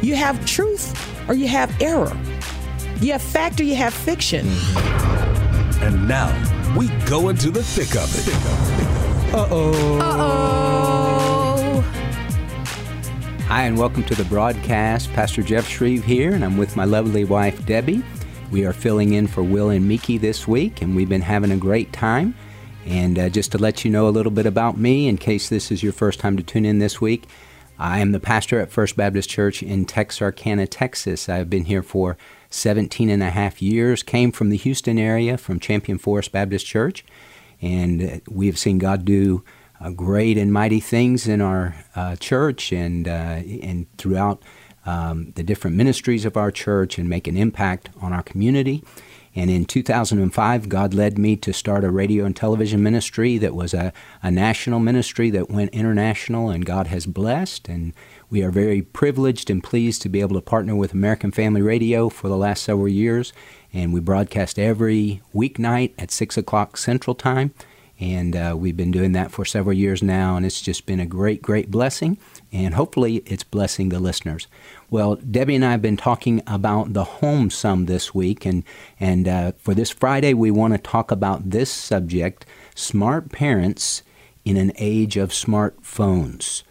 You have truth or you have error. You have fact or you have fiction. Mm-hmm. And now we go into the thick of it. Uh oh. Uh oh. Hi, and welcome to the broadcast. Pastor Jeff Shreve here, and I'm with my lovely wife, Debbie. We are filling in for Will and Miki this week, and we've been having a great time. And uh, just to let you know a little bit about me, in case this is your first time to tune in this week, I am the pastor at First Baptist Church in Texarkana, Texas. I've been here for 17 and a half years, came from the Houston area from Champion Forest Baptist Church, and we have seen God do uh, great and mighty things in our uh, church and, uh, and throughout um, the different ministries of our church and make an impact on our community. And in 2005, God led me to start a radio and television ministry that was a, a national ministry that went international, and God has blessed. And we are very privileged and pleased to be able to partner with American Family Radio for the last several years. And we broadcast every weeknight at 6 o'clock Central Time. And uh, we've been doing that for several years now, and it's just been a great, great blessing. And hopefully, it's blessing the listeners. Well, Debbie and I have been talking about the home some this week, and, and uh, for this Friday, we want to talk about this subject smart parents in an age of smartphones.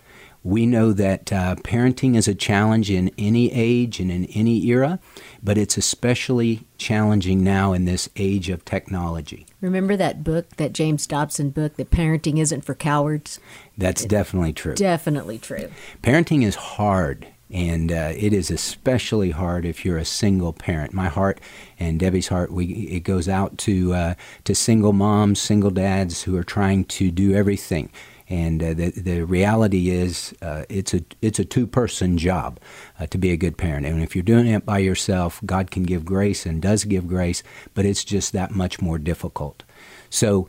We know that uh, parenting is a challenge in any age and in any era, but it's especially challenging now in this age of technology. Remember that book, that James Dobson book, that parenting isn't for cowards? That's it, definitely true. Definitely true. Parenting is hard, and uh, it is especially hard if you're a single parent. My heart and Debbie's heart, we it goes out to uh, to single moms, single dads who are trying to do everything and uh, the the reality is, uh, it's a it's a two person job uh, to be a good parent. And if you're doing it by yourself, God can give grace and does give grace, but it's just that much more difficult. So,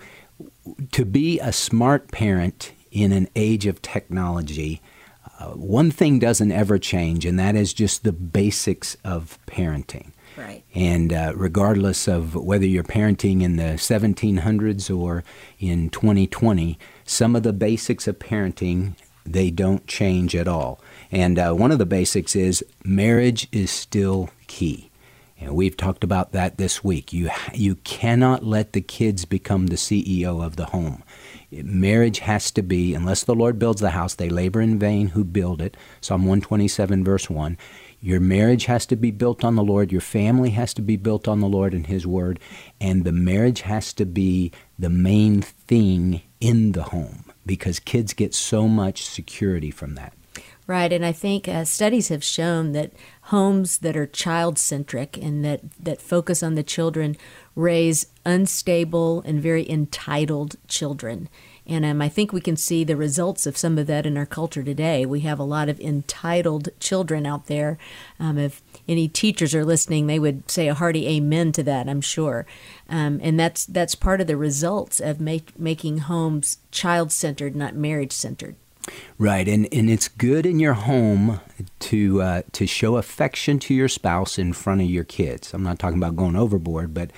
to be a smart parent in an age of technology. Uh, one thing doesn't ever change, and that is just the basics of parenting. Right. And uh, regardless of whether you're parenting in the 1700s or in 2020, some of the basics of parenting they don't change at all. And uh, one of the basics is marriage is still key. And we've talked about that this week. You you cannot let the kids become the CEO of the home. Marriage has to be, unless the Lord builds the house, they labor in vain who build it. Psalm 127, verse 1. Your marriage has to be built on the Lord. Your family has to be built on the Lord and His Word. And the marriage has to be the main thing in the home because kids get so much security from that. Right, and I think uh, studies have shown that homes that are child centric and that, that focus on the children raise unstable and very entitled children. And um, I think we can see the results of some of that in our culture today. We have a lot of entitled children out there. Um, if any teachers are listening, they would say a hearty amen to that, I'm sure. Um, and that's that's part of the results of make, making homes child centered, not marriage centered. Right, and, and it's good in your home to uh, to show affection to your spouse in front of your kids. I'm not talking about going overboard, but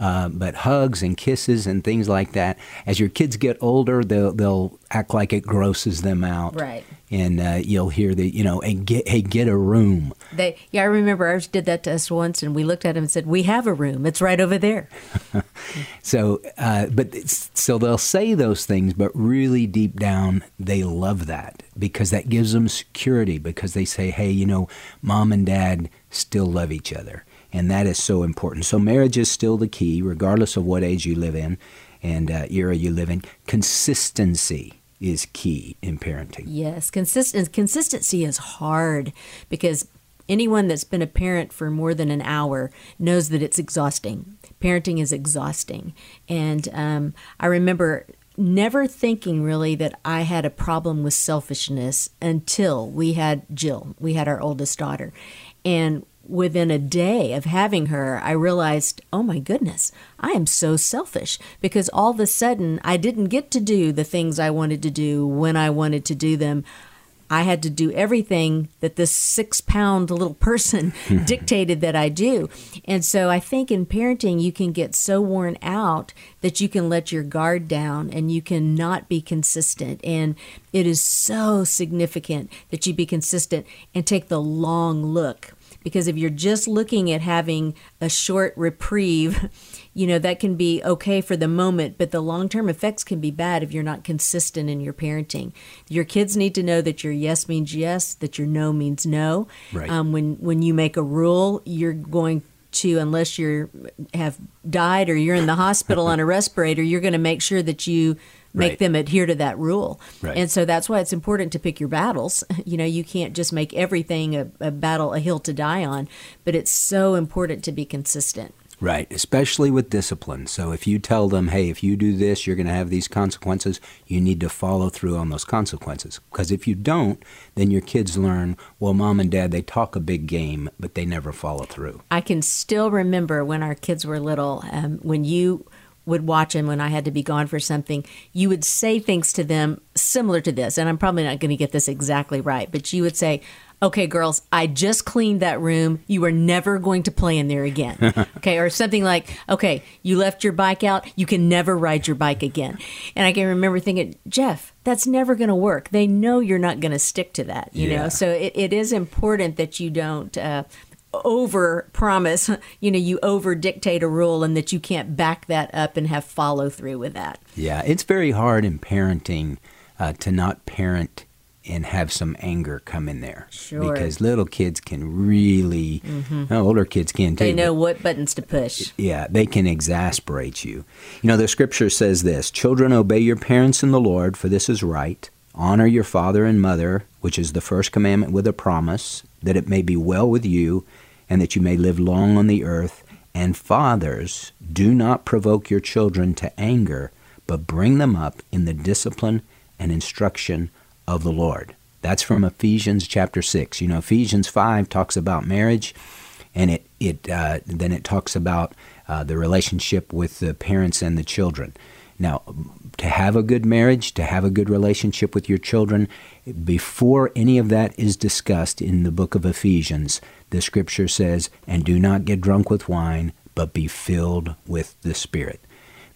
uh, but hugs and kisses and things like that. As your kids get older, they'll they'll act like it grosses them out. Right. And uh, you'll hear the you know, and get hey get a room. They yeah, I remember ours did that to us once, and we looked at him and said, "We have a room. It's right over there." so, uh, but so they'll say those things, but really deep down, they love that because that gives them security. Because they say, "Hey, you know, mom and dad still love each other." And that is so important. So marriage is still the key, regardless of what age you live in and uh, era you live in. Consistency is key in parenting. Yes, consistent consistency is hard because anyone that's been a parent for more than an hour knows that it's exhausting. Parenting is exhausting, and um, I remember never thinking really that I had a problem with selfishness until we had Jill. We had our oldest daughter. And within a day of having her, I realized, oh my goodness, I am so selfish because all of a sudden I didn't get to do the things I wanted to do when I wanted to do them. I had to do everything that this six pound little person dictated that I do. And so I think in parenting, you can get so worn out that you can let your guard down and you can not be consistent. And it is so significant that you be consistent and take the long look because if you're just looking at having a short reprieve, you know, that can be okay for the moment, but the long term effects can be bad if you're not consistent in your parenting. Your kids need to know that your yes means yes, that your no means no. Right. Um, when, when you make a rule, you're going to, unless you have died or you're in the hospital on a respirator, you're going to make sure that you make Right. them adhere to that rule. Right. And so that's why it's important to pick your battles. You know, you can't just make everything a, a battle, a hill to die on, but it's so important to be consistent. Right, especially with discipline. So if you tell them, hey, if you do this, you're going to have these consequences, you need to follow through on those consequences. Because if you don't, then your kids learn, well, mom and dad, they talk a big game, but they never follow through. I can still remember when our kids were little, um, when you would watch them when I had to be gone for something, you would say things to them similar to this. And I'm probably not going to get this exactly right, but you would say, Okay, girls, I just cleaned that room. You are never going to play in there again. okay, or something like, Okay, you left your bike out. You can never ride your bike again. And I can remember thinking, Jeff, that's never going to work. They know you're not going to stick to that, you Yeah. know? So it, it is important that you don't. Uh, over promise you know you over dictate a rule and that you can't back that up and have follow through with that Yeah, it's very hard in parenting uh, to not parent and have some anger come in there. Sure. Because little kids can really, oh, older kids can too. they know what buttons to push Yeah, they can exasperate you. You know, the scripture says this Children, obey your parents in the Lord, for this is right. Honor your father and mother, which is the first commandment with a promise, that it may be well with you, and that you may live long on the earth. And fathers, do not provoke your children to anger, but bring them up in the discipline and instruction of the Lord. That's from Ephesians chapter 6. You know, Ephesians 5 talks about marriage, and it, it uh, then it talks about uh, the relationship with the parents and the children. Now, to have a good marriage, to have a good relationship with your children, before any of that is discussed in the book of Ephesians, the scripture says, And do not get drunk with wine, but be filled with the Spirit.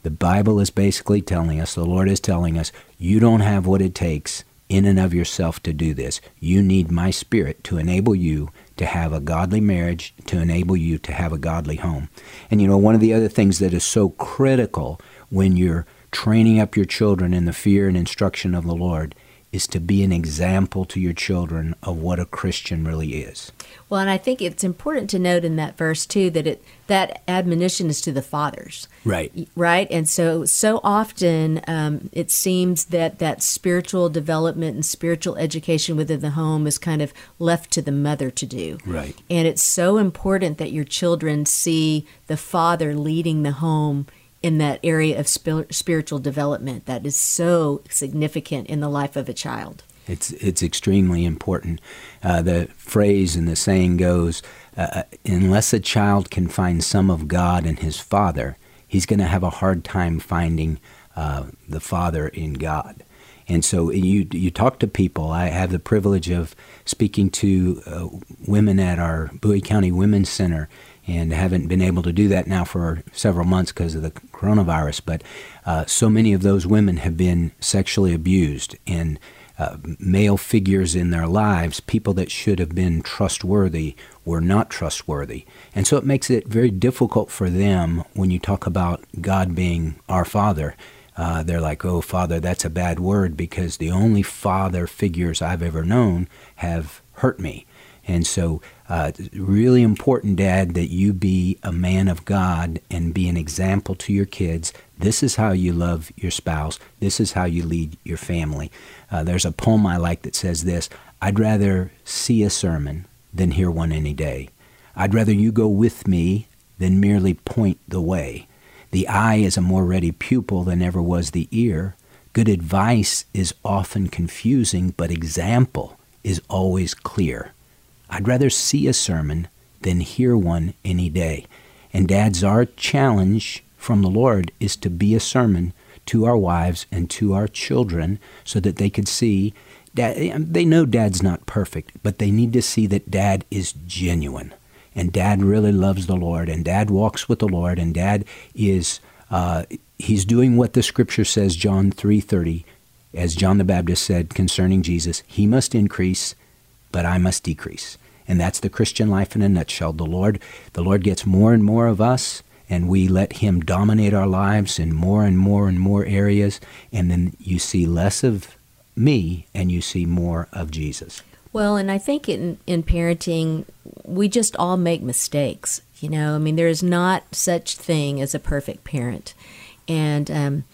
The Bible is basically telling us, the Lord is telling us, you don't have what it takes in and of yourself to do this. You need my Spirit to enable you to have a godly marriage, to enable you to have a godly home. And you know, one of the other things that is so critical when you're training up your children in the fear and instruction of the Lord is to be an example to your children of what a Christian really is. well and i think it's important to note in that verse too that it that admonition is to the fathers Right. right and so so often um, it seems that that spiritual development and spiritual education within the home is kind of left to the mother to do Right. and it's so important that your children see the father leading the home in that area of spir- spiritual development that is so significant in the life of a child It's it's extremely important. Uh, the phrase and the saying goes, uh, unless a child can find some of God in his father, he's going to have a hard time finding uh, the Father in God. And so you you talk to people. I have the privilege of speaking to uh, women at our Bowie County Women's Center, and haven't been able to do that now for several months because of the coronavirus. But uh, so many of those women have been sexually abused and uh, male figures in their lives, people that should have been trustworthy, were not trustworthy. And so it makes it very difficult for them when you talk about God being our Father. Uh, they're like, oh, Father, that's a bad word because the only father figures I've ever known have hurt me. And so, uh, really important, Dad, that you be a man of God and be an example to your kids. This is how you love your spouse. This is how you lead your family. Uh, there's a poem I like that says this I'd rather see a sermon than hear one any day. I'd rather you go with me than merely point the way. The eye is a more ready pupil than ever was the ear. Good advice is often confusing, but example is always clear. I'd rather see a sermon than hear one any day. And dads, our challenge from the Lord is to be a sermon to our wives and to our children so that they could see dad they know dad's not perfect, but they need to see that dad is genuine. And dad really loves the Lord and dad walks with the Lord and dad is uh, he's doing what the scripture says John 3:30 as John the Baptist said concerning Jesus, he must increase, but I must decrease. And that's the Christian life in a nutshell. The Lord, the Lord gets more and more of us, and we let him dominate our lives in more and more and more areas, and then you see less of me and you see more of Jesus. Well, and I think in in parenting, we just all make mistakes. You know, I mean, there is not such thing as a perfect parent, and um,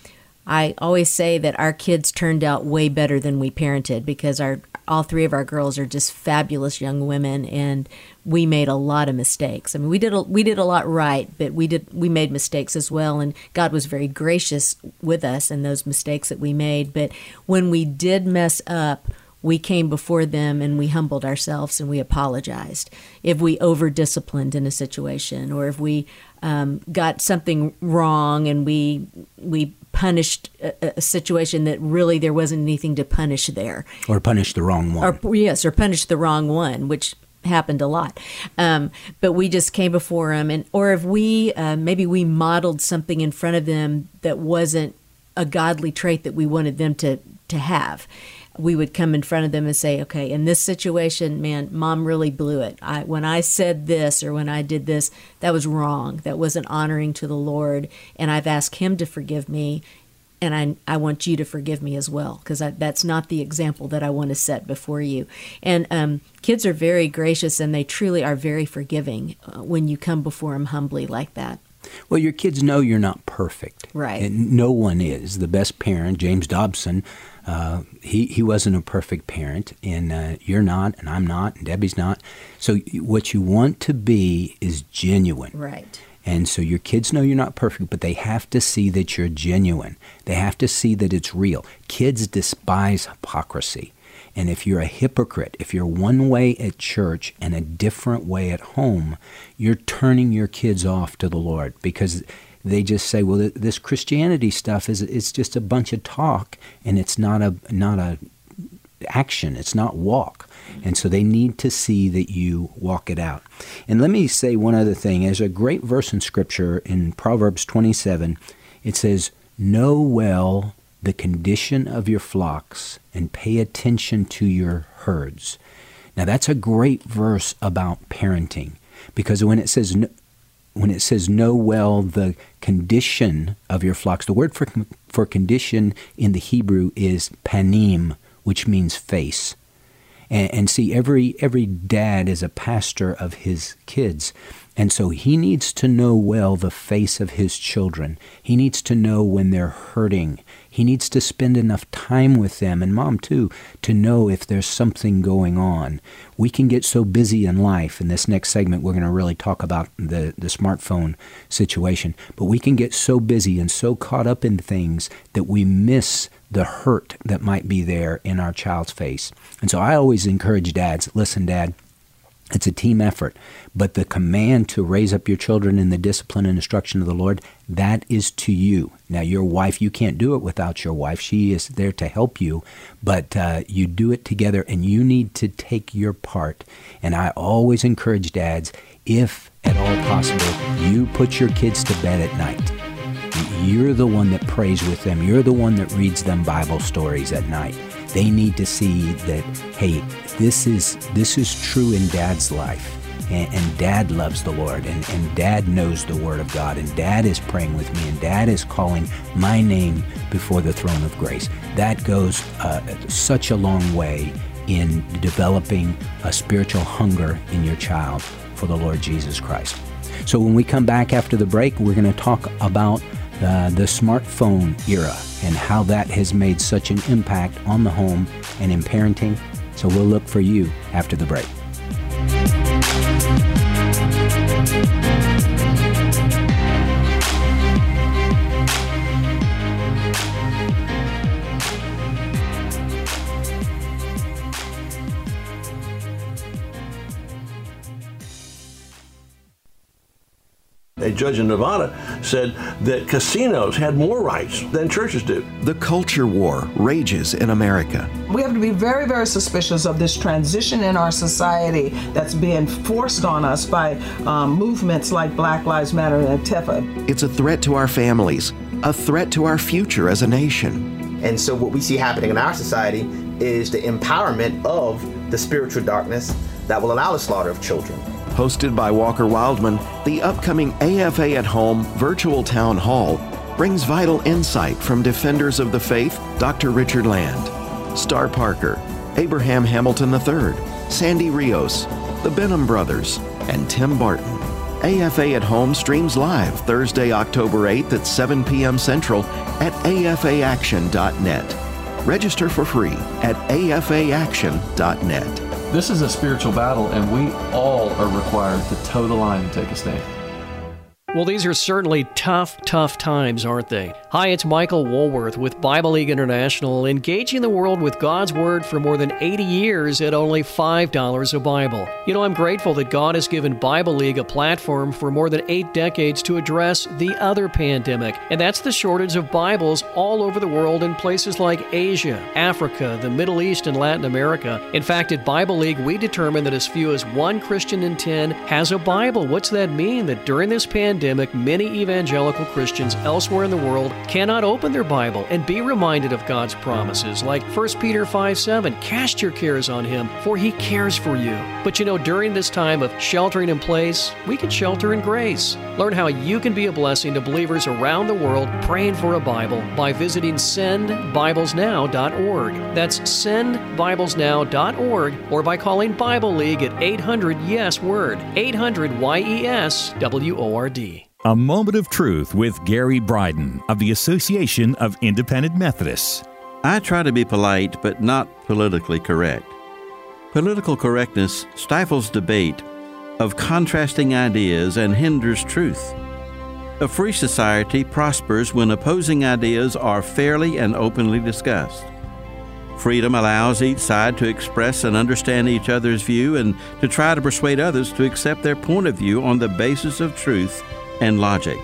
I always say that our kids turned out way better than we parented because our all three of our girls are just fabulous young women and we made a lot of mistakes. I mean, we did a, we did a lot right, but we did we made mistakes as well and God was very gracious with us in those mistakes that we made, but when we did mess up, we came before them and we humbled ourselves and we apologized. If we over disciplined in a situation or if we um, got something wrong and we we punished a, a, situation that really there wasn't anything to punish there, or punish the wrong one, or yes, or punish the wrong one, which happened a lot. Um, but we just came before them, and or if we uh, maybe we modeled something in front of them that wasn't a godly trait that we wanted them to to have we would come in front of them and say, okay, in this situation, man, mom really blew it. I, when I said this or when I did this, that was wrong. That wasn't honoring to the Lord. And I've asked him to forgive me. And I, I want you to forgive me as well, because that's not the example that I want to set before you. And um, kids are very gracious and they truly are very forgiving uh, when you come before them humbly like that. Well, your kids know you're not perfect. Right. And no one is. The best parent, James Dobson, uh, he, he wasn't a perfect parent, and uh, you're not, and I'm not, and Debbie's not. So, what you want to be is genuine. Right. And so your kids know you're not perfect, but they have to see that you're genuine. They have to see that it's real. Kids despise hypocrisy. And if you're a hypocrite, if you're one way at church and a different way at home, you're turning your kids off to the Lord because they just say, well, this Christianity stuff is it's just a bunch of talk and it's not a not a action. It's not walk. And so they need to see that you walk it out. And let me say one other thing. There's a great verse in Scripture in Proverbs 27. It says, Know well the condition of your flocks and pay attention to your herds. Now that's a great verse about parenting because when it says when it says know well the condition of your flocks, the word for for condition in the Hebrew is panim, which means face. And, and see, every every dad is a pastor of his kids. And so he needs to know well the face of his children. He needs to know when they're hurting. He needs to spend enough time with them, and mom too, to know if there's something going on. We can get so busy in life. In this next segment, we're going to really talk about the, the smartphone situation. But we can get so busy and so caught up in things that we miss the hurt that might be there in our child's face. And so I always encourage dads listen, dad, it's a team effort. But the command to raise up your children in the discipline and instruction of the Lord, that is to you. Now, your wife, you can't do it without your wife. She is there to help you, but uh, you do it together and you need to take your part. And I always encourage dads, if at all possible, you put your kids to bed at night. You're the one that prays with them. You're the one that reads them Bible stories at night. They need to see that, hey, this is this is true in dad's life. And, and, dad loves the Lord, and, and dad knows the Word of God, and dad is praying with me, and dad is calling my name before the throne of grace. That goes uh, such a long way in developing a spiritual hunger in your child for the Lord Jesus Christ. So when we come back after the break, we're going to talk about uh, the smartphone era and how that has made such an impact on the home and in parenting. So we'll look for you after the break. A judge in Nevada said that casinos had more rights than churches do. The culture war rages in America. We have to be very, very suspicious of this transition in our society that's being forced on us by um, movements like Black Lives Matter and Antifa. It's a threat to our families, a threat to our future as a nation. And so, what we see happening in our society is the empowerment of the spiritual darkness that will allow the slaughter of children. Hosted by Walker Wildmon, the upcoming AFA at Home virtual town hall brings vital insight from defenders of the faith Dr. Richard Land, Star Parker, Abraham Hamilton III, Sandy Rios, the Benham Brothers, and Tim Barton. AFA at Home streams live Thursday, October 8th at 7 p.m. Central at afaaction.net. Register for free at afaaction.net. This is a spiritual battle, and we all are required to toe the line and take a stand. Well, these are certainly tough, tough times, aren't they? Hi, it's Michael Woolworth with Bible League International, engaging the world with God's Word for more than 80 years at only $5 a Bible. You know, I'm grateful that God has given Bible League a platform for more than eight decades to address the other pandemic, and that's the shortage of Bibles all over the world in places like Asia, Africa, the Middle East, and Latin America. In fact, at Bible League, we determined that as few as one Christian in 10 has a Bible. What's that mean? That during this pandemic, pandemic, many evangelical Christians elsewhere in the world cannot open their Bible and be reminded of God's promises, like 1 Peter 5 7, cast your cares on him, for he cares for you. But you know, during this time of sheltering in place, we can shelter in grace. Learn how you can be a blessing to believers around the world praying for a Bible by visiting sendbiblesnow.org. That's sendbiblesnow.org or by calling Bible League at 800 Yes Word, 800 Y E S W O R D. A Moment of Truth with Gary Bryden of the Association of Independent Methodists. I try to be polite, but not politically correct. Political correctness stifles debate of contrasting ideas and hinders truth. A free society prospers when opposing ideas are fairly and openly discussed. Freedom allows each side to express and understand each other's view and to try to persuade others to accept their point of view on the basis of truth and logic.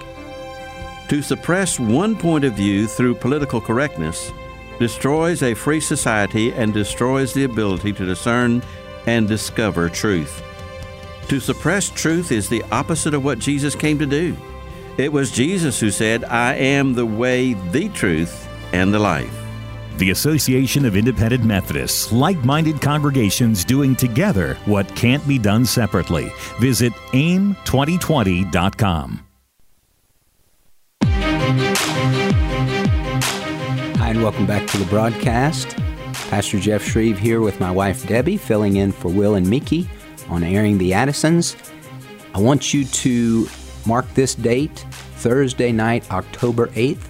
To suppress one point of view through political correctness destroys a free society and destroys the ability to discern and discover truth. To suppress truth is the opposite of what Jesus came to do. It was Jesus who said, I am the way, the truth, and the life. The Association of Independent Methodists, like minded congregations doing together what can't be done separately. Visit aim2020.com. welcome back to the broadcast. Pastor Jeff Shreve here with my wife Debbie, filling in for Will and Mickey on airing the Addisons. I want you to mark this date, Thursday night, October 8th.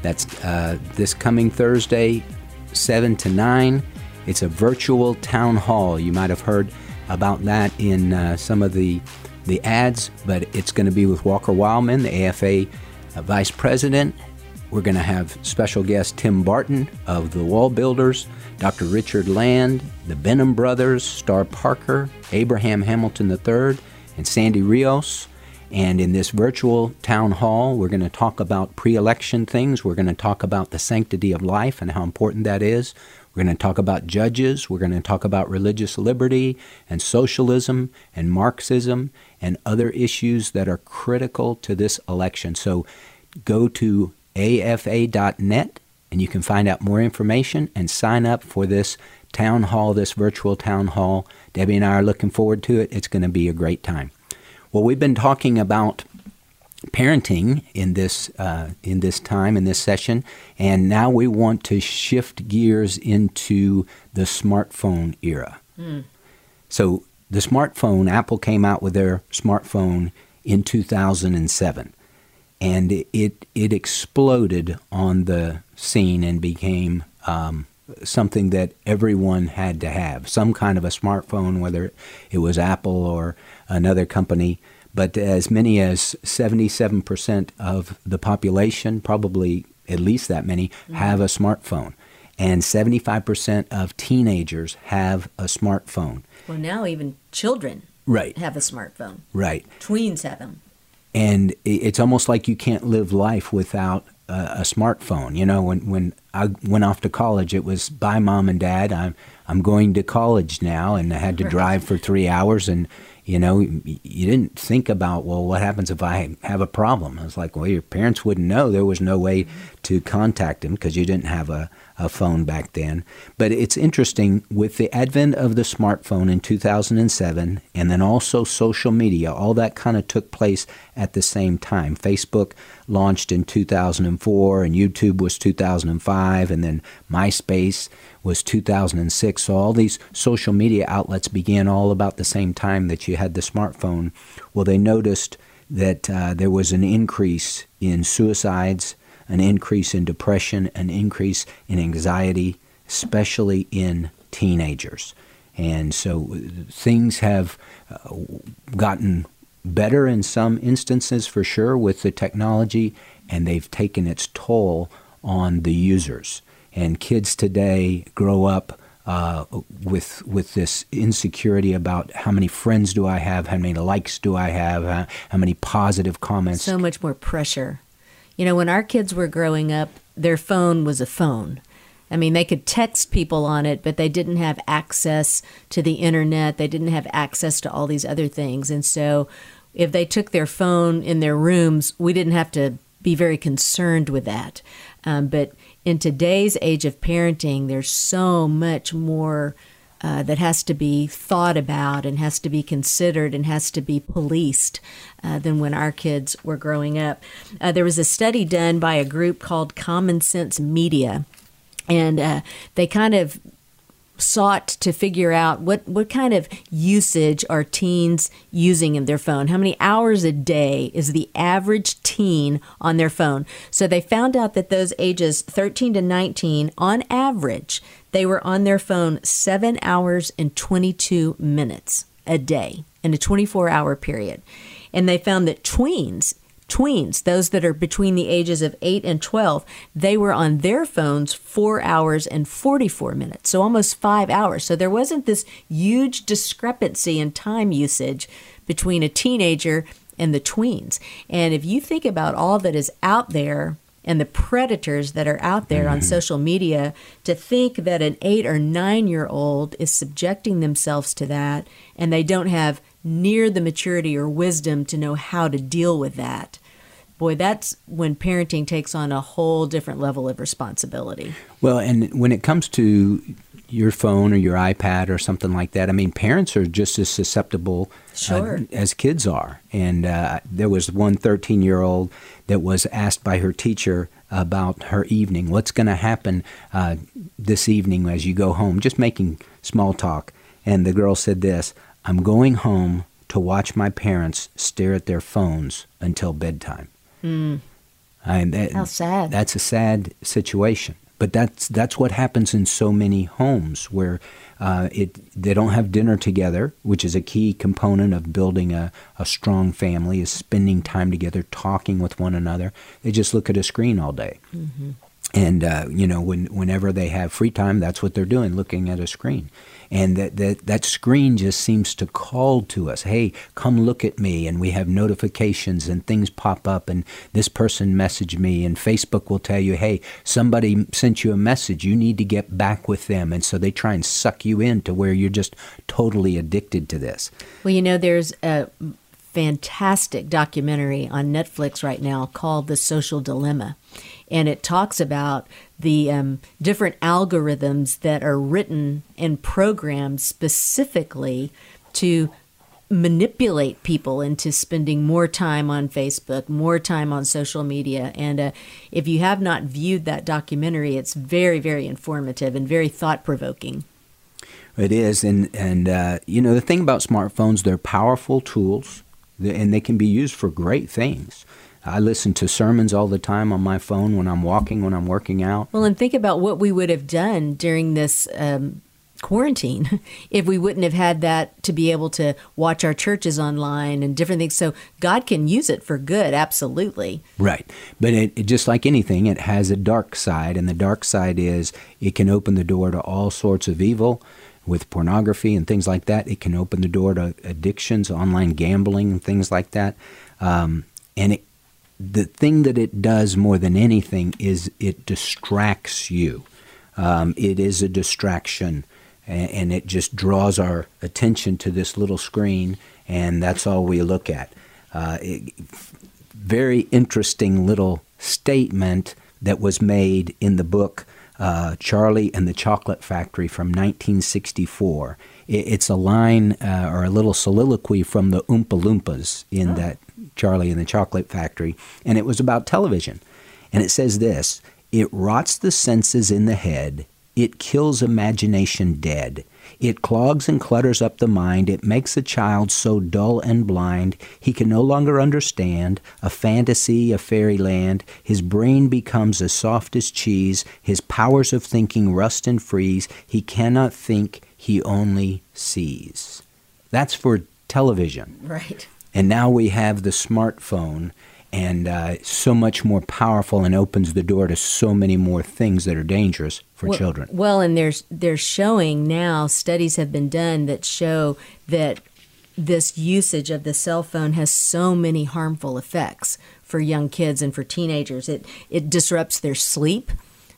That's uh, this coming Thursday, 7 to 9. It's a virtual town hall. You might have heard about that in uh, some of the, the ads, but it's going to be with Walker Wildmon, the AFA uh, vice president. We're going to have special guest Tim Barton of the Wall Builders, Dr. Richard Land, the Benham Brothers, Star Parker, Abraham Hamilton III, and Sandy Rios. And in this virtual town hall, we're going to talk about pre election things. We're going to talk about the sanctity of life and how important that is. We're going to talk about judges. We're going to talk about religious liberty and socialism and Marxism and other issues that are critical to this election. So go to afa.net and you can find out more information and sign up for this town hall, this virtual town hall. Debbie and I are looking forward to it. It's going to be a great time. Well, we've been talking about parenting in this uh, in this time in this session, and now we want to shift gears into the smartphone era. Mm. So the smartphone, Apple came out with their smartphone in 2007, and it it exploded on the scene and became um, something that everyone had to have some kind of a smartphone, whether it was Apple or another company. But as many as 77% of the population, probably at least that many, mm-hmm. have a smartphone. And 75% of teenagers have a smartphone. Well, now even children right. have a smartphone. Right. Tweens have them. And it's almost like you can't live life without a, a smartphone. You know, when when I went off to college, it was bye, mom and dad. I'm I'm going to college now, and I had to drive for three hours, and you know, you didn't think about well, what happens if I have a problem? I was like, well, your parents wouldn't know. There was no way to contact them because you didn't have a a phone back then. But it's interesting with the advent of the smartphone in 2007 and then also social media, all that kind of took place at the same time. Facebook launched in 2004 and YouTube was 2005 and then MySpace was 2006. So all these social media outlets began all about the same time that you had the smartphone. Well, they noticed that uh, there was an increase in suicides an increase in depression, an increase in anxiety, especially in teenagers. And so things have uh, gotten better in some instances for sure with the technology, and they've taken its toll on the users. And kids today grow up uh, with with this insecurity about how many friends do I have, how many likes do I have, how, how many positive comments. So much more pressure. You know, when our kids were growing up, their phone was a phone. I mean, they could text people on it, but they didn't have access to the internet. They didn't have access to all these other things. And so, if they took their phone in their rooms, we didn't have to be very concerned with that. Um, but in today's age of parenting, there's so much more uh, that has to be thought about and has to be considered and has to be policed uh, than when our kids were growing up. Uh, there was a study done by a group called Common Sense Media, and uh, they kind of sought to figure out what, what kind of usage are teens using in their phone. How many hours a day is the average teen on their phone? So they found out that those ages 13 to 19, on average, they were on their phone seven hours and 22 minutes a day in a 24 hour period. And they found that tweens, tweens, those that are between the ages of 8 and 12, they were on their phones 4 hours and 44 minutes, so almost 5 hours. So there wasn't this huge discrepancy in time usage between a teenager and the tweens. And if you think about all that is out there and the predators that are out there mm-hmm. on social media to think that an eight or nine year old is subjecting themselves to that and they don't have near the maturity or wisdom to know how to deal with that. Boy, that's when parenting takes on a whole different level of responsibility. Well, and when it comes to your phone or your iPad or something like that. I mean, parents are just as susceptible uh, sure. uh, as kids are. And uh, there was one 13 year old that was asked by her teacher about her evening. What's going to happen uh, this evening as you go home? Just making small talk. And the girl said this I'm going home to watch my parents stare at their phones until bedtime. Mm. I, that, How sad. That's a sad situation. But that's that's what happens in so many homes where uh, it they don't have dinner together, which is a key component of building a, a strong family is spending time together, talking with one another. They just look at a screen all day. Mm-hmm. And uh, you know, when, whenever they have free time, that's what they're doing, looking at a screen and that, that that screen just seems to call to us hey come look at me and we have notifications and things pop up and this person messaged me and facebook will tell you hey somebody sent you a message. You need to get back with them. And so they try and suck you in to where you're just totally addicted to this. Well you know there's a fantastic documentary on netflix right now called the social dilemma and it talks about the um, different algorithms that are written and programmed specifically to manipulate people into spending more time on Facebook, more time on social media. And uh, if you have not viewed that documentary, it's very, very informative and very thought provoking. It is, and and uh, you know the thing about smartphones, they're powerful tools, and they can be used for great things. I listen to sermons all the time on my phone when I'm walking, when I'm working out. Well, and think about what we would have done during this um, quarantine if we wouldn't have had that to be able to watch our churches online and different things. So God can use it for good, absolutely. Right. But it, it, just like anything, it has a dark side, and the dark side is it can open the door to all sorts of evil with pornography and things like that. It can open the door to addictions, online gambling, and things like that. Um, And it, the thing that it does more than anything is it distracts you. Um, it is a distraction, and, and, it just draws our attention to this little screen, and that's all we look at. Uh, it, very interesting little statement that was made in the book uh, Charlie and the Chocolate Factory from 1964. It, it's a line uh, or a little soliloquy from the Oompa Loompas in oh. that Charlie and the Chocolate Factory, and it was about television. And it says this It rots the senses in the head, it kills imagination dead. It clogs and clutters up the mind. It makes a child so dull and blind he can no longer understand a fantasy, a fairyland. His brain becomes as soft as cheese. His powers of thinking rust and freeze. He cannot think, he only sees. That's for television. Right. And now we have the smartphone and uh, so much more powerful and opens the door to so many more things that are dangerous for well, children. Well, and there's they're showing now studies have been done that show that this usage of the cell phone has so many harmful effects for young kids and for teenagers. It it disrupts their sleep.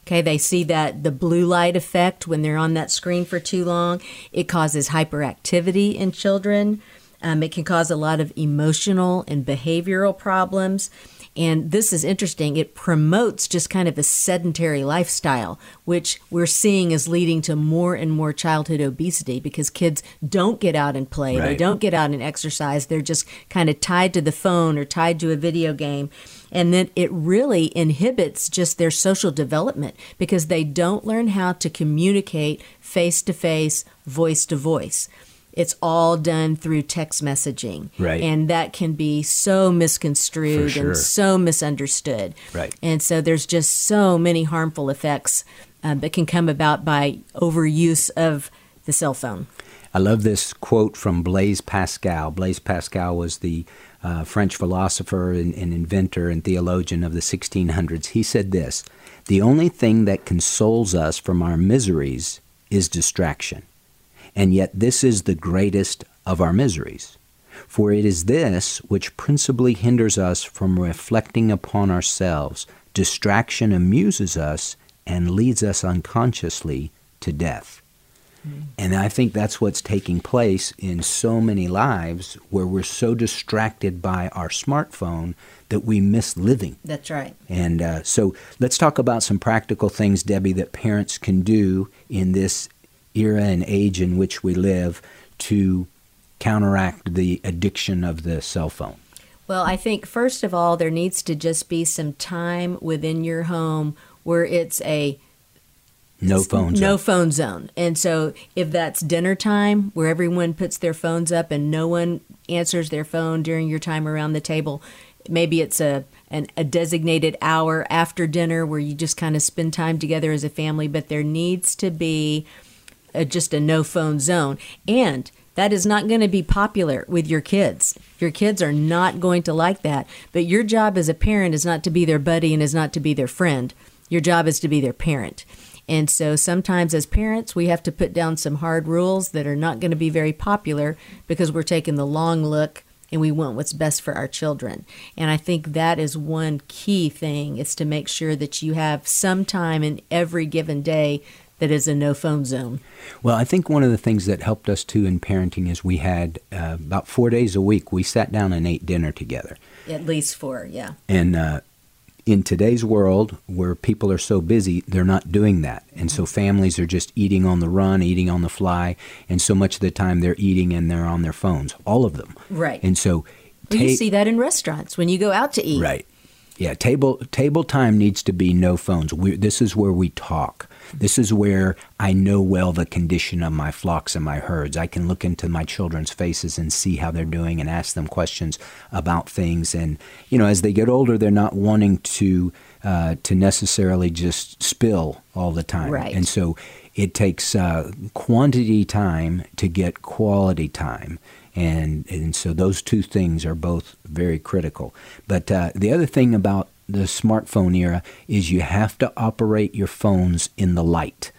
Okay, they see that the blue light effect when they're on that screen for too long. It causes hyperactivity in children. Um, it can cause a lot of emotional and behavioral problems. And this is interesting. It promotes just kind of a sedentary lifestyle, which we're seeing is leading to more and more childhood obesity because kids don't get out and play. Right. They don't get out and exercise. They're just kind of tied to the phone or tied to a video game. And then it really inhibits just their social development because they don't learn how to communicate face to face, voice to voice it's all done through text messaging. Right. And that can be so misconstrued sure. and so misunderstood. Right. And so there's just so many harmful effects uh, that can come about by overuse of the cell phone. I love this quote from Blaise Pascal. Blaise Pascal was the uh, French philosopher and, and inventor and theologian of the 1600s. He said this The only thing that consoles us from our miseries is distraction. And yet, this is the greatest of our miseries. For it is this which principally hinders us from reflecting upon ourselves. Distraction amuses us and leads us unconsciously to death. Mm. And I think that's what's taking place in so many lives where we're so distracted by our smartphone that we miss living. That's right. And uh, so let's talk about some practical things, Debbie, that parents can do in this era and age in which we live to counteract the addiction of the cell phone? Well, I think first of all, there needs to just be some time within your home where it's a no phone zone. No phone zone. And so if that's dinner time where everyone puts their phones up and no one answers their phone during your time around the table, maybe it's a an, a designated hour after dinner where you just kind of spend time together as a family, but there needs to be a, just a no phone zone. And that is not going to be popular with your kids. Your kids are not going to like that. But your job as a parent is not to be their buddy and is not to be their friend. Your job is to be their parent. And so sometimes as parents, we have to put down some hard rules that are not going to be very popular because we're taking the long look and we want what's best for our children. And I think that is one key thing is to make sure that you have some time in every given day that is a no phone zone. Well, I think one of the things that helped us too in parenting is we had uh, about four days a week we sat down and ate dinner together. At least four, yeah. And uh, in today's world where people are so busy, they're not doing that. And so families are just eating on the run, eating on the fly, and so much of the time they're eating and they're on their phones, all of them. Right. And so ta- you see that in restaurants when you go out to eat. Right. Yeah, table table time needs to be no phones. We, this is where we talk. This is where I know well the condition of my flocks and my herds. I can look into my children's faces and see how they're doing and ask them questions about things. And you know, as they get older, they're not wanting to uh, to necessarily just spill all the time. Right. And so it takes uh, quantity time to get quality time. And, and so those two things are both very critical. But uh, the other thing about the smartphone era is you have to operate your phones in the light.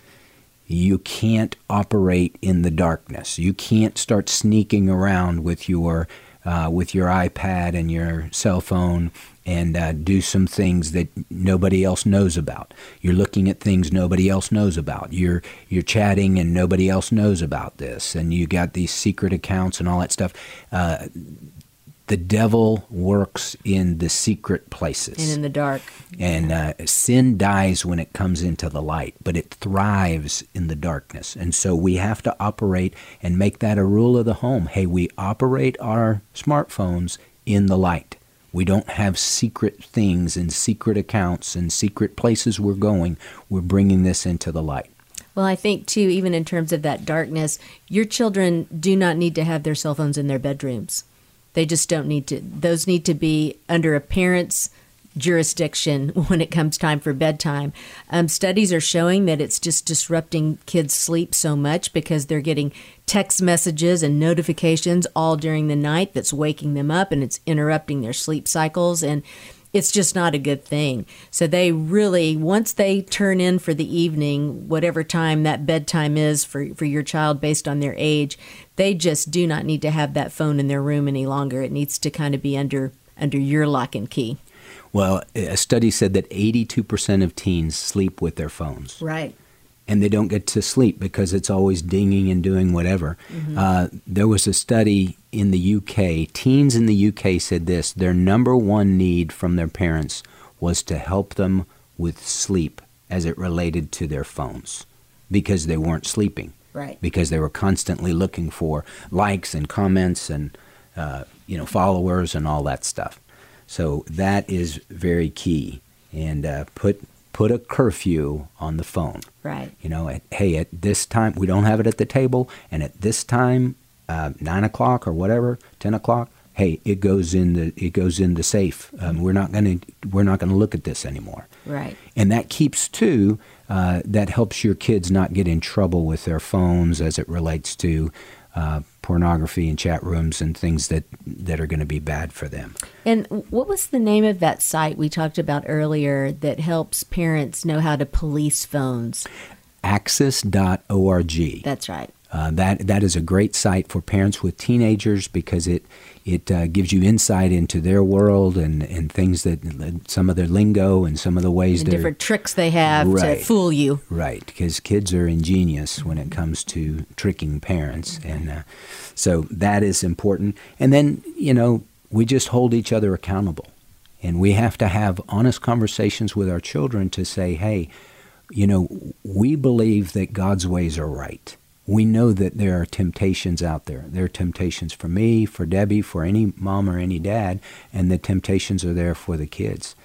You can't operate in the darkness. You can't start sneaking around with your uh, with your iPad and your cell phone and uh, do some things that nobody else knows about. You're looking at things nobody else knows about. You're you're chatting and nobody else knows about this, and you got these secret accounts and all that stuff. Uh, the devil works in the secret places and in the dark. And uh, sin dies when it comes into the light, but it thrives in the darkness. And so we have to operate and make that a rule of the home. Hey, we operate our smartphones in the light. We don't have secret things and secret accounts and secret places we're going. We're bringing this into the light. Well, I think too, even in terms of that darkness, your children do not need to have their cell phones in their bedrooms. They just don't need to. Those need to be under a parent's jurisdiction when it comes time for bedtime. Um, studies are showing that it's just disrupting kids' sleep so much because they're getting text messages and notifications all during the night that's waking them up and it's interrupting their sleep cycles. And it's just not a good thing. So they really, once they turn in for the evening, whatever time that bedtime is for, for your child based on their age, they just do not need to have that phone in their room any longer. It needs to kind of be under under your lock and key. Well, a study said that 82% of teens sleep with their phones. Right. And they don't get to sleep because it's always dinging and doing whatever. Mm-hmm. Uh, there was a study in the UK. Teens in the UK said this their number one need from their parents was to help them with sleep as it related to their phones because they weren't sleeping. Right. Because they were constantly looking for likes and comments and uh, you know followers and all that stuff. So that is very key. And uh, put put a curfew on the phone. Right. You know, at, hey, at this time we don't have it at the table, and at this time, uh, nine o'clock or whatever, ten o'clock, hey, it goes in the it goes in the safe. Um, we're not gonna we're not gonna look at this anymore. Right. And that keeps too uh, that helps your kids not get in trouble with their phones as it relates to uh, pornography and chat rooms and things that, that are going to be bad for them. And what was the name of that site we talked about earlier that helps parents know how to police phones? Axis.org. That's right. Uh, that that is a great site for parents with teenagers because it it uh, gives you insight into their world and, and things that some of their lingo and some of the ways the different tricks they have right, to fool you. Right, because kids are ingenious when it comes to tricking parents, mm-hmm. and uh, so that is important. And then you know we just hold each other accountable, and we have to have honest conversations with our children to say, hey, you know, we believe that God's ways are right we know that there are temptations out there. There are temptations for me, for Debbie, for any mom or any dad, and the temptations are there for the kids.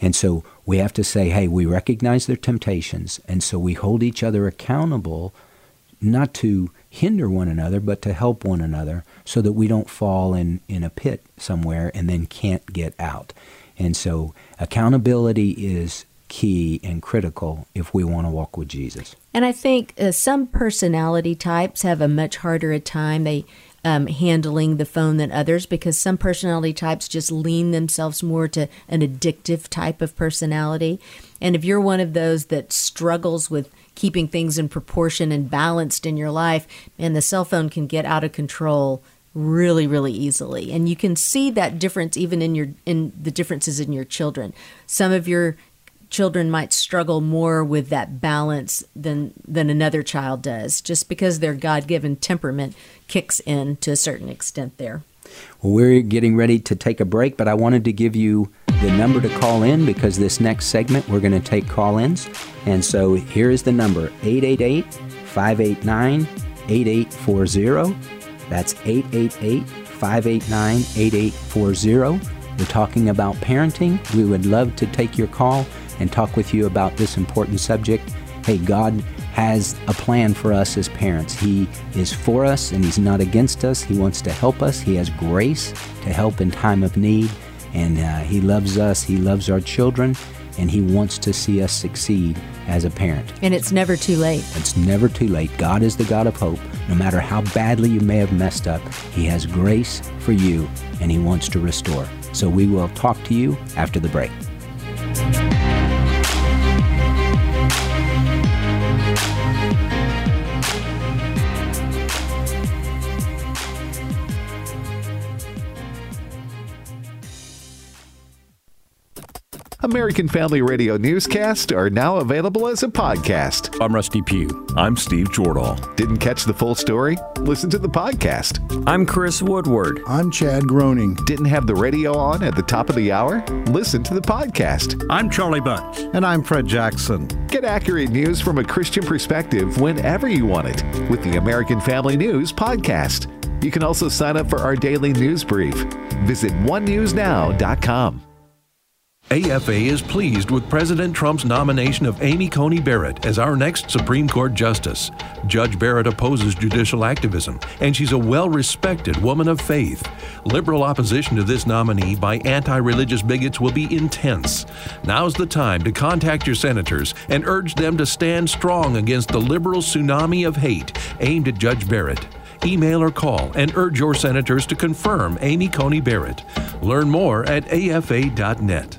And so we have to say, hey, we recognize their temptations, and so we hold each other accountable not to hinder one another, but to help one another so that we don't fall in, in a pit somewhere and then can't get out. And so accountability is key and critical if we want to walk with Jesus. And I think uh, some personality types have a much harder time they um, handling the phone than others because some personality types just lean themselves more to an addictive type of personality. And if you're one of those that struggles with keeping things in proportion and balanced in your life, and the cell phone can get out of control really really easily and you can see that difference even in your in the differences in your children some of your children might struggle more with that balance than than another child does just because their god-given temperament kicks in to a certain extent there. Well we're getting ready to take a break but i wanted to give you the number to call in because this next segment we're going to take call-ins. And so here is the number 888-589-8840 that's 888-589-8840 we're talking about parenting. We would love to take your call and talk with you about this important subject. Hey, God has a plan for us as parents. He is for us and He's not against us. He wants to help us. He has grace to help in time of need. And uh, He loves us. He loves our children. And He wants to see us succeed as a parent. And it's never too late. It's never too late. God is the God of hope. No matter how badly you may have messed up, He has grace for you and He wants to restore. So we will talk to you after the break. American Family Radio newscasts are now available as a podcast. I'm Rusty Pugh. I'm Steve Jordahl. Didn't catch the full story? Listen to the podcast. I'm Chris Woodward. I'm Chad Groening. Didn't have the radio on at the top of the hour? Listen to the podcast. I'm Charlie Bunch. And I'm Fred Jackson. Get accurate news from a Christian perspective whenever you want it with the American Family News podcast. You can also sign up for our daily news brief. Visit onenewsnow.com. AFA is pleased with President Trump's nomination of Amy Coney Barrett as our next Supreme Court Justice. Judge Barrett opposes judicial activism, and she's a well respected woman of faith. Liberal opposition to this nominee by anti religious bigots will be intense. Now's the time to contact your senators and urge them to stand strong against the liberal tsunami of hate aimed at Judge Barrett. Email or call and urge your senators to confirm Amy Coney Barrett. Learn more at afa.net.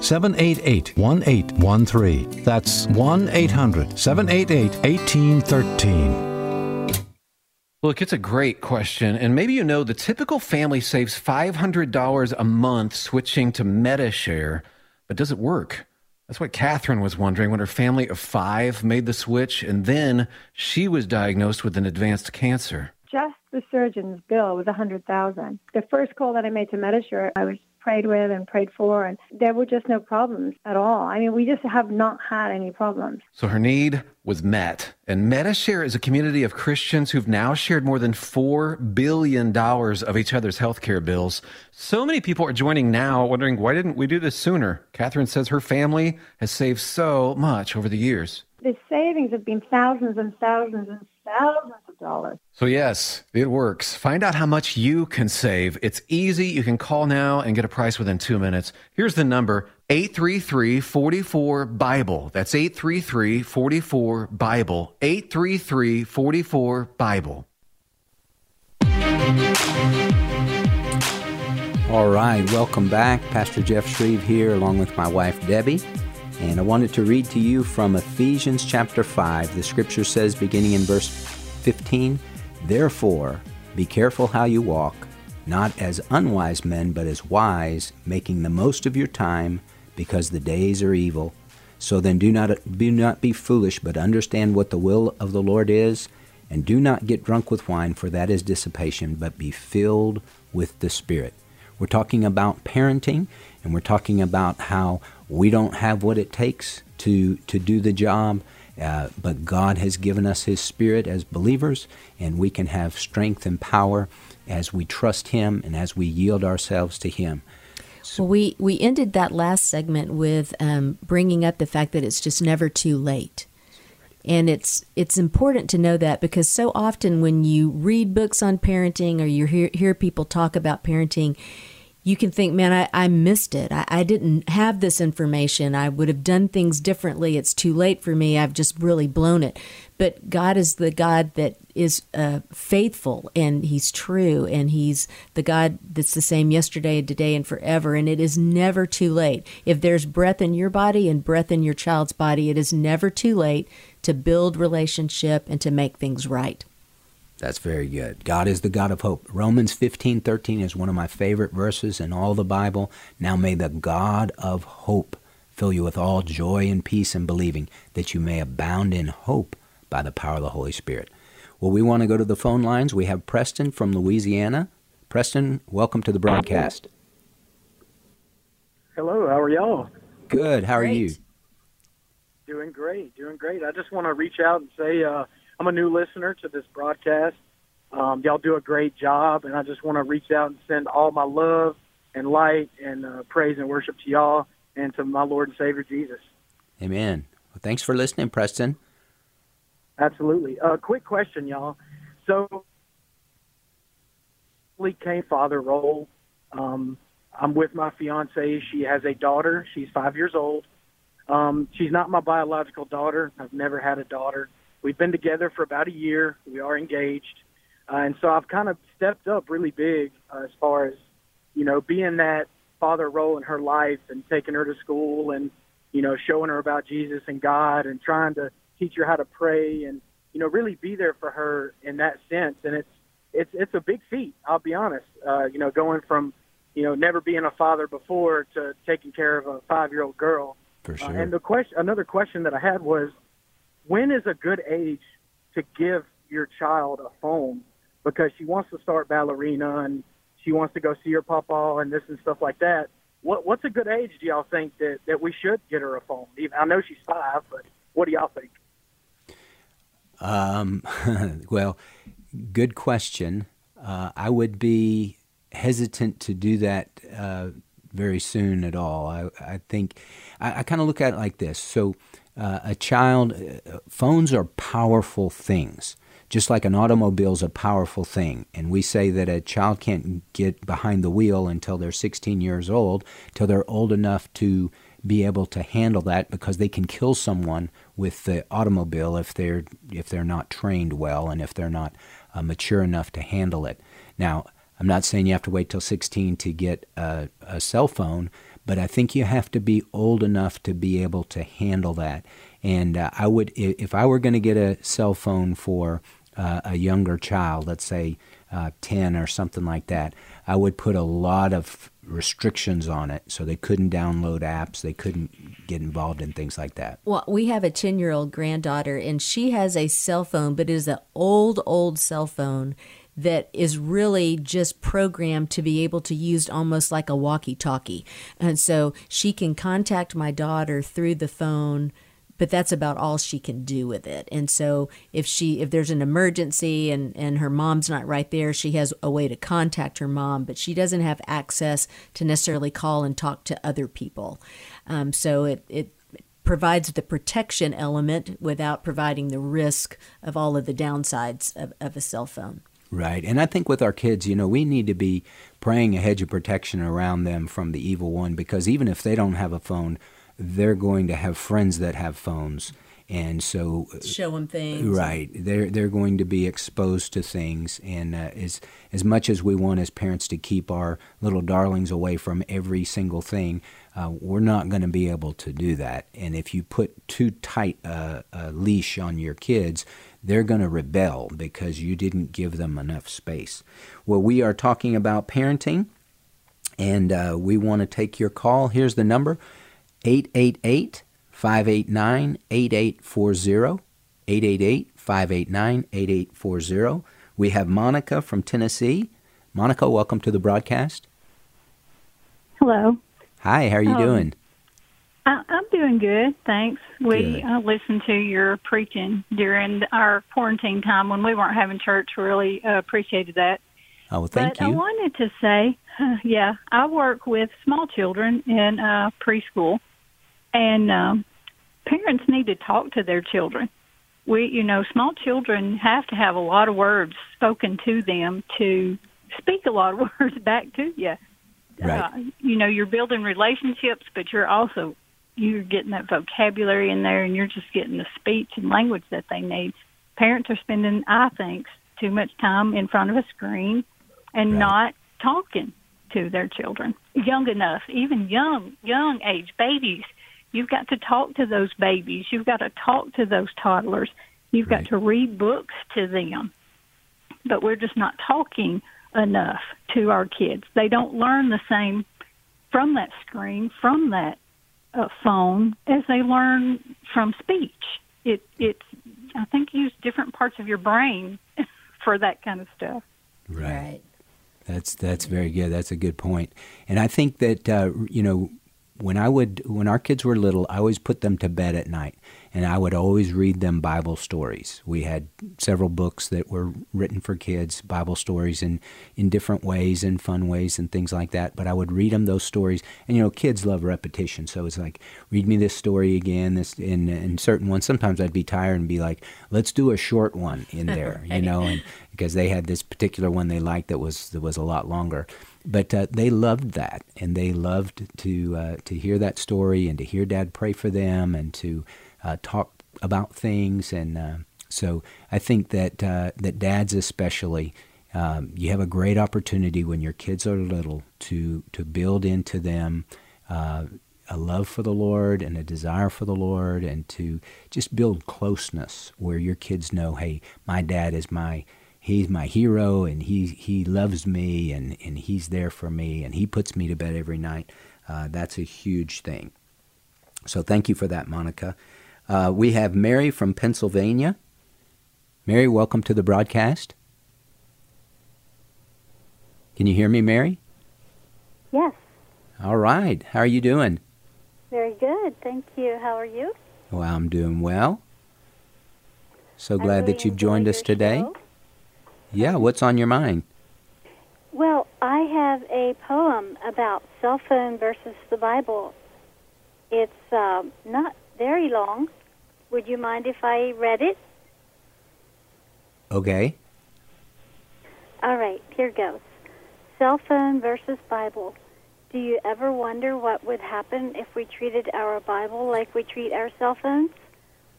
788 1813. That's 1 800 788 1813. Look, it's a great question. And maybe you know the typical family saves $500 a month switching to MediShare, but does it work? That's what Catherine was wondering when her family of five made the switch, and then she was diagnosed with an advanced cancer. Just the surgeon's bill was a hundred thousand. The first call that I made to MediShare, I was prayed with and prayed for, and there were just no problems at all. I mean, we just have not had any problems. So her need was met. And MediShare is a community of Christians who've now shared more than $4 billion of each other's healthcare bills. So many people are joining now wondering, why didn't we do this sooner? Catherine says her family has saved so much over the years. The savings have been thousands and thousands and thousands dollars. So, yes, it works. Find out how much you can save. It's easy. You can call now and get a price within two minutes. Here's the number 833 44 Bible. That's 833 44 Bible. 833 44 Bible. All right, welcome back. Pastor Jeff Schreve here, along with my wife Debbie. And I wanted to read to you from Ephesians chapter 5. The scripture says, beginning in verse 15, Therefore, be careful how you walk, not as unwise men, but as wise, making the most of your time, because the days are evil. So then do not, do not be foolish, but understand what the will of the Lord is, and do not get drunk with wine, for that is dissipation, but be filled with the Spirit. We're talking about parenting, and we're talking about how we don't have what it takes to, to do the job, uh, but God has given us His Spirit as believers, and we can have strength and power as we trust Him and as we yield ourselves to Him. So, well, we, we ended that last segment with um, bringing up the fact that it's just never too late. And it's it's important to know that because so often when you read books on parenting or you hear, hear people talk about parenting, you can think, man, I, I missed it. I, I didn't have this information. I would have done things differently. It's too late for me. I've just really blown it. But God is the God that is uh, faithful and He's true and He's the God that's the same yesterday, and today, and forever. And it is never too late. If there's breath in your body and breath in your child's body, it is never too late to build relationship and to make things right. That's very good. God is the God of hope. Romans 15 13 is one of my favorite verses in all the Bible. Now may the God of hope fill you with all joy and peace in believing, that you may abound in hope by the power of the Holy Spirit. Well, we want to go to the phone lines. We have Preston from Louisiana. Preston, welcome to the broadcast. Hello, how are y'all? Good. How are Great. you? Doing great, doing great. I just want to reach out and say uh, I'm a new listener to this broadcast, Um, y'all do a great job, and I just want to reach out and send all my love and light and uh, praise and worship to y'all and to my Lord and Savior Jesus. Amen. Well, thanks for listening, Preston. Absolutely. A uh, quick question, y'all. So, came father role. Um, I'm with my fiance. She has a daughter. She's five years old. Um, she's not my biological daughter. I've never had a daughter. We've been together for about a year. We are engaged. Uh, and so I've kind of stepped up really big uh, as far as, you know, being that father role in her life and taking her to school and, you know, showing her about Jesus and God and trying to teach her how to pray and, you know, really be there for her in that sense. And it's, it's, it's a big feat. I'll be honest. Uh, you know, going from, you know, never being a father before to taking care of a five year old girl. For sure. Uh, and the question, another question that I had was, when is a good age to give your child a phone because she wants to start ballerina and she wants to go see her papa and this and stuff like that. What what's a good age do y'all think that that we should get her a phone? Even, I know she's five, but what do y'all think? Um, well, good question. Uh, I would be hesitant to do that uh, very soon at all. I, I think I, I kind of look at it like this. So, uh, a child, uh, phones are powerful things just like an automobile is a powerful thing. And we say that a child can't get behind the wheel until they're 16 years old, till they're old enough to be able to handle that because they can kill someone with the automobile if they're if they're not trained well and if they're not uh, mature enough to handle it. Now, I'm not saying you have to wait till 16 to get a, a cell phone, but I think you have to be old enough to be able to handle that. And uh, I would, if I were going to get a cell phone for uh, a younger child, let's say uh, 10 or something like that, I would put a lot of restrictions on it so they couldn't download apps, they couldn't get involved in things like that. Well, we have a 10 year old granddaughter, and she has a cell phone, but it is an old, old cell phone that is really just programmed to be able to use almost like a walkie talkie. And so she can contact my daughter through the phone but that's about all she can do with it. And so if she if there's an emergency and and her mom's not right there, she has a way to contact her mom, but she doesn't have access to necessarily call and talk to other people. Um, so it it provides the protection element without providing the risk of all of the downsides of, of a cell phone. Right. And I think with our kids, you know, we need to be praying a hedge of protection around them from the evil one because even if they don't have a phone, they're going to have friends that have phones. And so show them things. right. They're they're going to be exposed to things. And uh, as as much as we want as parents to keep our little darlings away from every single thing uh, we're not going to be able to do that. And if you put too tight a, a leash on your kids they're going to rebel because you didn't give them enough space well we are talking about parenting and uh, we want to take your call here's the number 888 589 8840. 888 589 8840. We have Monica from Tennessee. Monica, welcome to the broadcast. Hello. Hi, how are you um, doing? I, am doing good, thanks. We Good. uh, listened to your preaching during our quarantine time when we weren't having church. Really uh, appreciated that. Oh, well, thank but I wanted to say, yeah, I work with small children in uh, preschool, and um, parents need to talk to their children. We, you know, small children have to have a lot of words spoken to them to speak a lot of words back to you. Right. Uh, you know, you're building relationships, but you're also you're getting that vocabulary in there, and you're just getting the speech and language that they need. Parents are spending, I think, too much time in front of a screen and Right. not talking to their children young enough, even young, young age babies. You've got to talk to those babies. You've got to talk to those toddlers. You've got to read books to them. But we're just not talking enough to our kids. They don't learn the same from that screen, from that uh, phone, as they learn from speech. It it's I think use different parts of your brain for that kind of stuff. Right. That's that's very good. That's a good point. And I think that uh, you know when I would when our kids were little, I always put them to bed at night, and I would always read them Bible stories. We had several books that were written for kids, Bible stories in, in different ways and fun ways and things like that. But I would read them those stories, and you know, kids love repetition, so it's like, read me this story again. This in in certain ones. Sometimes I'd be tired and be like, let's do a short one in there, you know, and because they had this particular one they liked that was that was a lot longer but uh, they loved that, and they loved to uh, to hear that story and to hear Dad pray for them and to talk about things. And uh, so I think that uh, that dads especially, um, you have a great opportunity when your kids are little to to build into them. Uh, a love for the Lord and a desire for the Lord, and to just build closeness where your kids know, hey, my dad is my he's my hero and he he loves me and and he's there for me and he puts me to bed every night. Uh, that's a huge thing. So thank you for that, Monica. Uh, we have Mary from Pennsylvania. Mary, welcome to the broadcast. Can you hear me, Mary? Yes. All right. How are you doing? Very good. Thank you. How are you? Well, I'm doing well. So glad really that you've joined us today. show. Yeah, what's on your mind? Well, I have a poem about cell phone versus the Bible. It's um, not very long. Would you mind if I read it? Okay. All right, here goes. Cell phone versus Bible. Do you ever wonder what would happen if we treated our Bible like we treat our cell phones?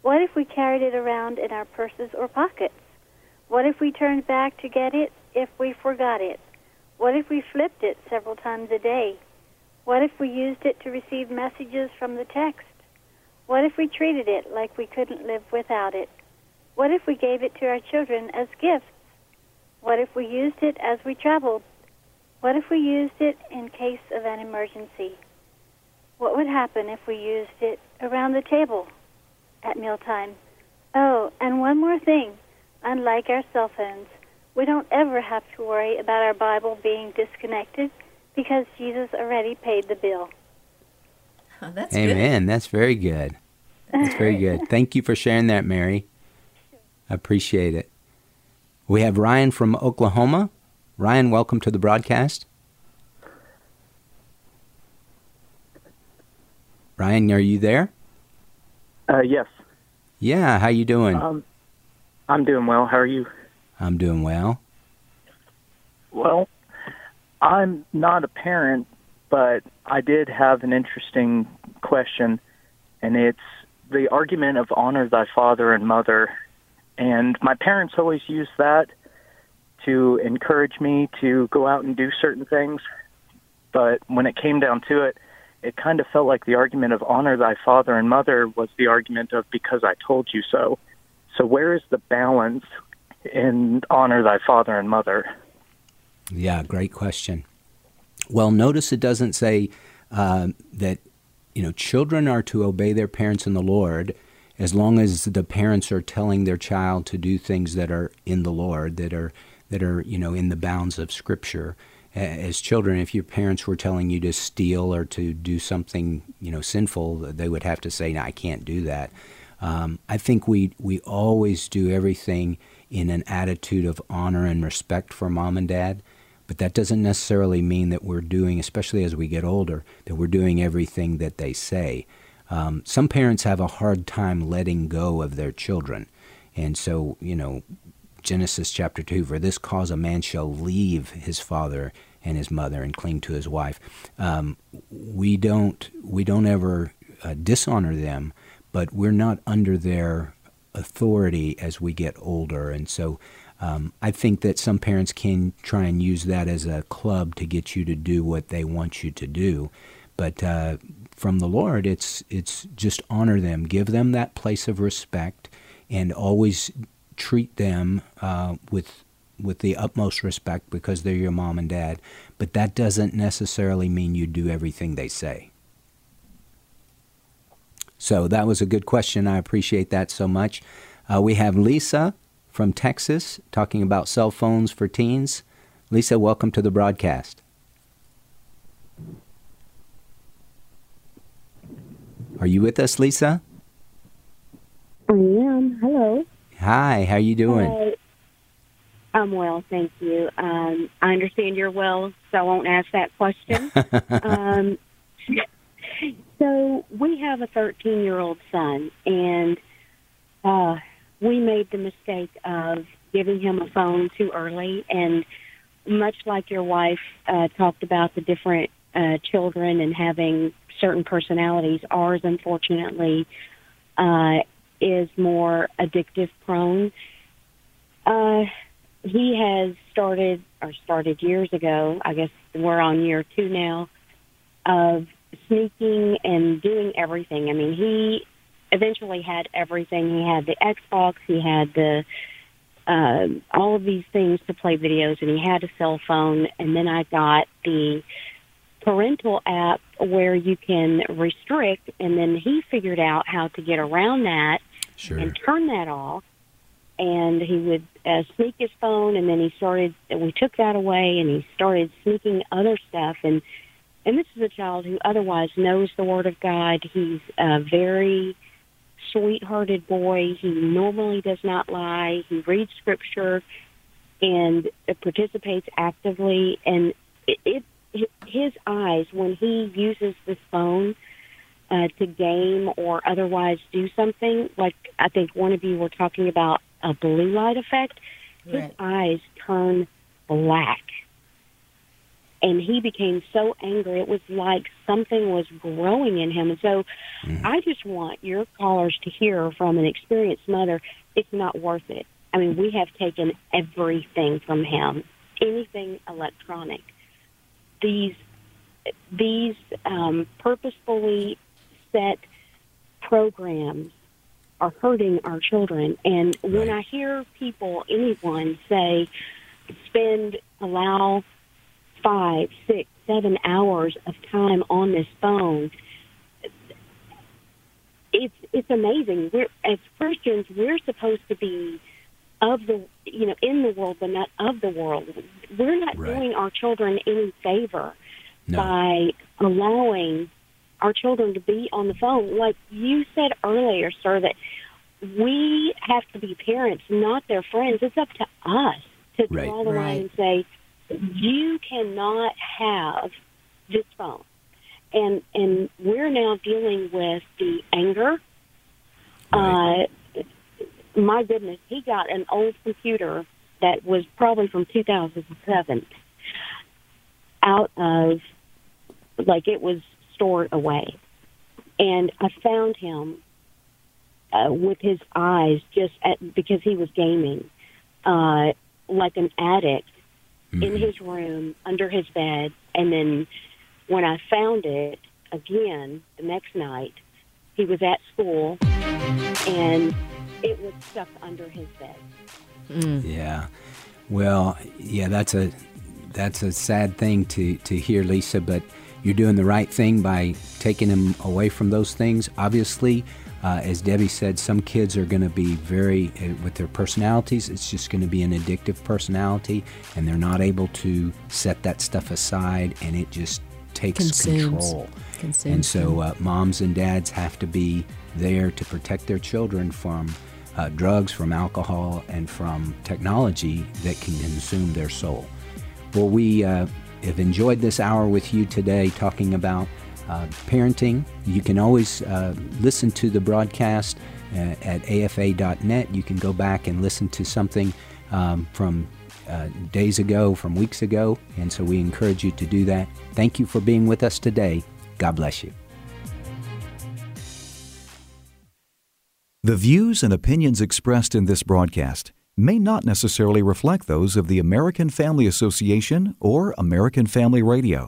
What if we carried it around in our purses or pockets? What if we turned back to get it if we forgot it? What if we flipped it several times a day? What if we used it to receive messages from the text? What if we treated it like we couldn't live without it? What if we gave it to our children as gifts? What if we used it as we traveled? What if we used it in case of an emergency? What would happen if we used it around the table at mealtime? Oh, and one more thing. Unlike our cell phones, we don't ever have to worry about our Bible being disconnected because Jesus already paid the bill. that's Amen. That's very good. That's very good. Thank you for sharing that, Mary. I appreciate it. We have Ryan from Oklahoma. Ryan, welcome to the broadcast. Ryan, are you there? Uh, yes. Yeah, how you doing? Um, I'm doing well. How are you? I'm doing well. Well, I'm not a parent, but I did have an interesting question, and it's the argument of honor thy father and mother. And my parents always used that to encourage me to go out and do certain things. But when it came down to it, it kind of felt like the argument of honor thy father and mother was the argument of because I told you so. So where is the balance in honor thy father and mother? Yeah, great question. Well, notice it doesn't say uh, that you know children are to obey their parents in the Lord as long as the parents are telling their child to do things that are in the Lord, that are that are you know in the bounds of Scripture. As children, if your parents were telling you to steal or to do something you know sinful, they would have to say, "No, I can't do that." Um, I think we we always do everything in an attitude of honor and respect for mom and dad, but that doesn't necessarily mean that we're doing, especially as we get older, that we're doing everything that they say. Um, some parents have a hard time letting go of their children, and so you know, Genesis chapter two: For this cause a man shall leave his father and his mother and cling to his wife. Um, we don't we don't ever uh, dishonor them, but we're not under their authority as we get older. And so um, I think that some parents can try and use that as a club to get you to do what they want you to do. But uh, from the Lord, it's it's just honor them, give them that place of respect, and always treat them uh, with with the utmost respect because they're your mom and dad. But that doesn't necessarily mean you do everything they say. So that was a good question. I appreciate that so much. Uh, we have Lisa from Texas talking about cell phones for teens. Lisa, welcome to the broadcast. Are you with us, Lisa? I am. Hello. Hi, how you doing? Hi. I'm well, thank you. Um, I understand you're well, so I won't ask that question. um, so we have a 13 year old son, and uh, we made the mistake of giving him a phone too early. And much like your wife uh, talked about the different uh, children and having certain personalities, ours unfortunately uh, is more addictive prone. Uh, he has started, or started years ago. I guess we're on year two now of sneaking and doing everything. I mean, he eventually had everything. He had the Xbox, he had the uh, all of these things to play videos, and he had a cell phone. And then I got the parental app where you can restrict, and then he figured out how to get around that sure. and turn that off. And he would uh, sneak his phone, and then he started. We took that away, and he started sneaking other stuff. And and this is a child who otherwise knows the Word of God. He's a very sweethearted boy. He normally does not lie. He reads Scripture and participates actively. And it, it his eyes when he uses this phone uh, to game or otherwise do something, like I think one of you were talking about a blue light effect. His Right. eyes turn black and he became so angry. It was like something was growing in him. And so I just want your callers to hear from an experienced mother it's not worth it. I mean, we have taken everything from him, anything electronic. These these um, purposefully set programs are hurting our children. And when I hear people, anyone say, spend, allow five, six, seven hours of time on this phone. It's it's amazing. We're as Christians, we're supposed to be of the you know in the world, but not of the world. We're not doing our children any favor by allowing our children to be on the phone. Like you said earlier, sir, that we have to be parents, not their friends. It's up to us to Right. draw the line and say, you cannot have this phone. And and we're now dealing with the anger. Uh, my goodness, he got an old computer that was probably from 2007 out of like it was stored away, and I found him uh, with his eyes just at, because he was gaming, uh, like an addict in mm-hmm. his room under his bed, and then when I found it again the next night, he was at school and it was stuck under his bed. Mm. Yeah. Well, yeah, that's a that's a sad thing to to hear, Lisa. But you're doing the right thing by taking him away from those things. Obviously, uh, as Debbie said, some kids are going to be very uh, with their personalities. It's just going to be an addictive personality, and they're not able to set that stuff aside, and it just takes Consumes. control. Consumes and so, uh, moms and dads have to be there to protect their children from uh, drugs, from alcohol, and from technology that can consume their soul. Well, we uh, have enjoyed this hour with you today talking about uh, parenting. You can always uh, listen to the broadcast uh, at afa.net. You can go back and listen to something um, from uh, days ago, from weeks ago, and so we encourage you to do that. Thank you for being with us today. God bless you. The views and opinions expressed in this broadcast may not necessarily reflect those of the American Family Association or American Family Radio.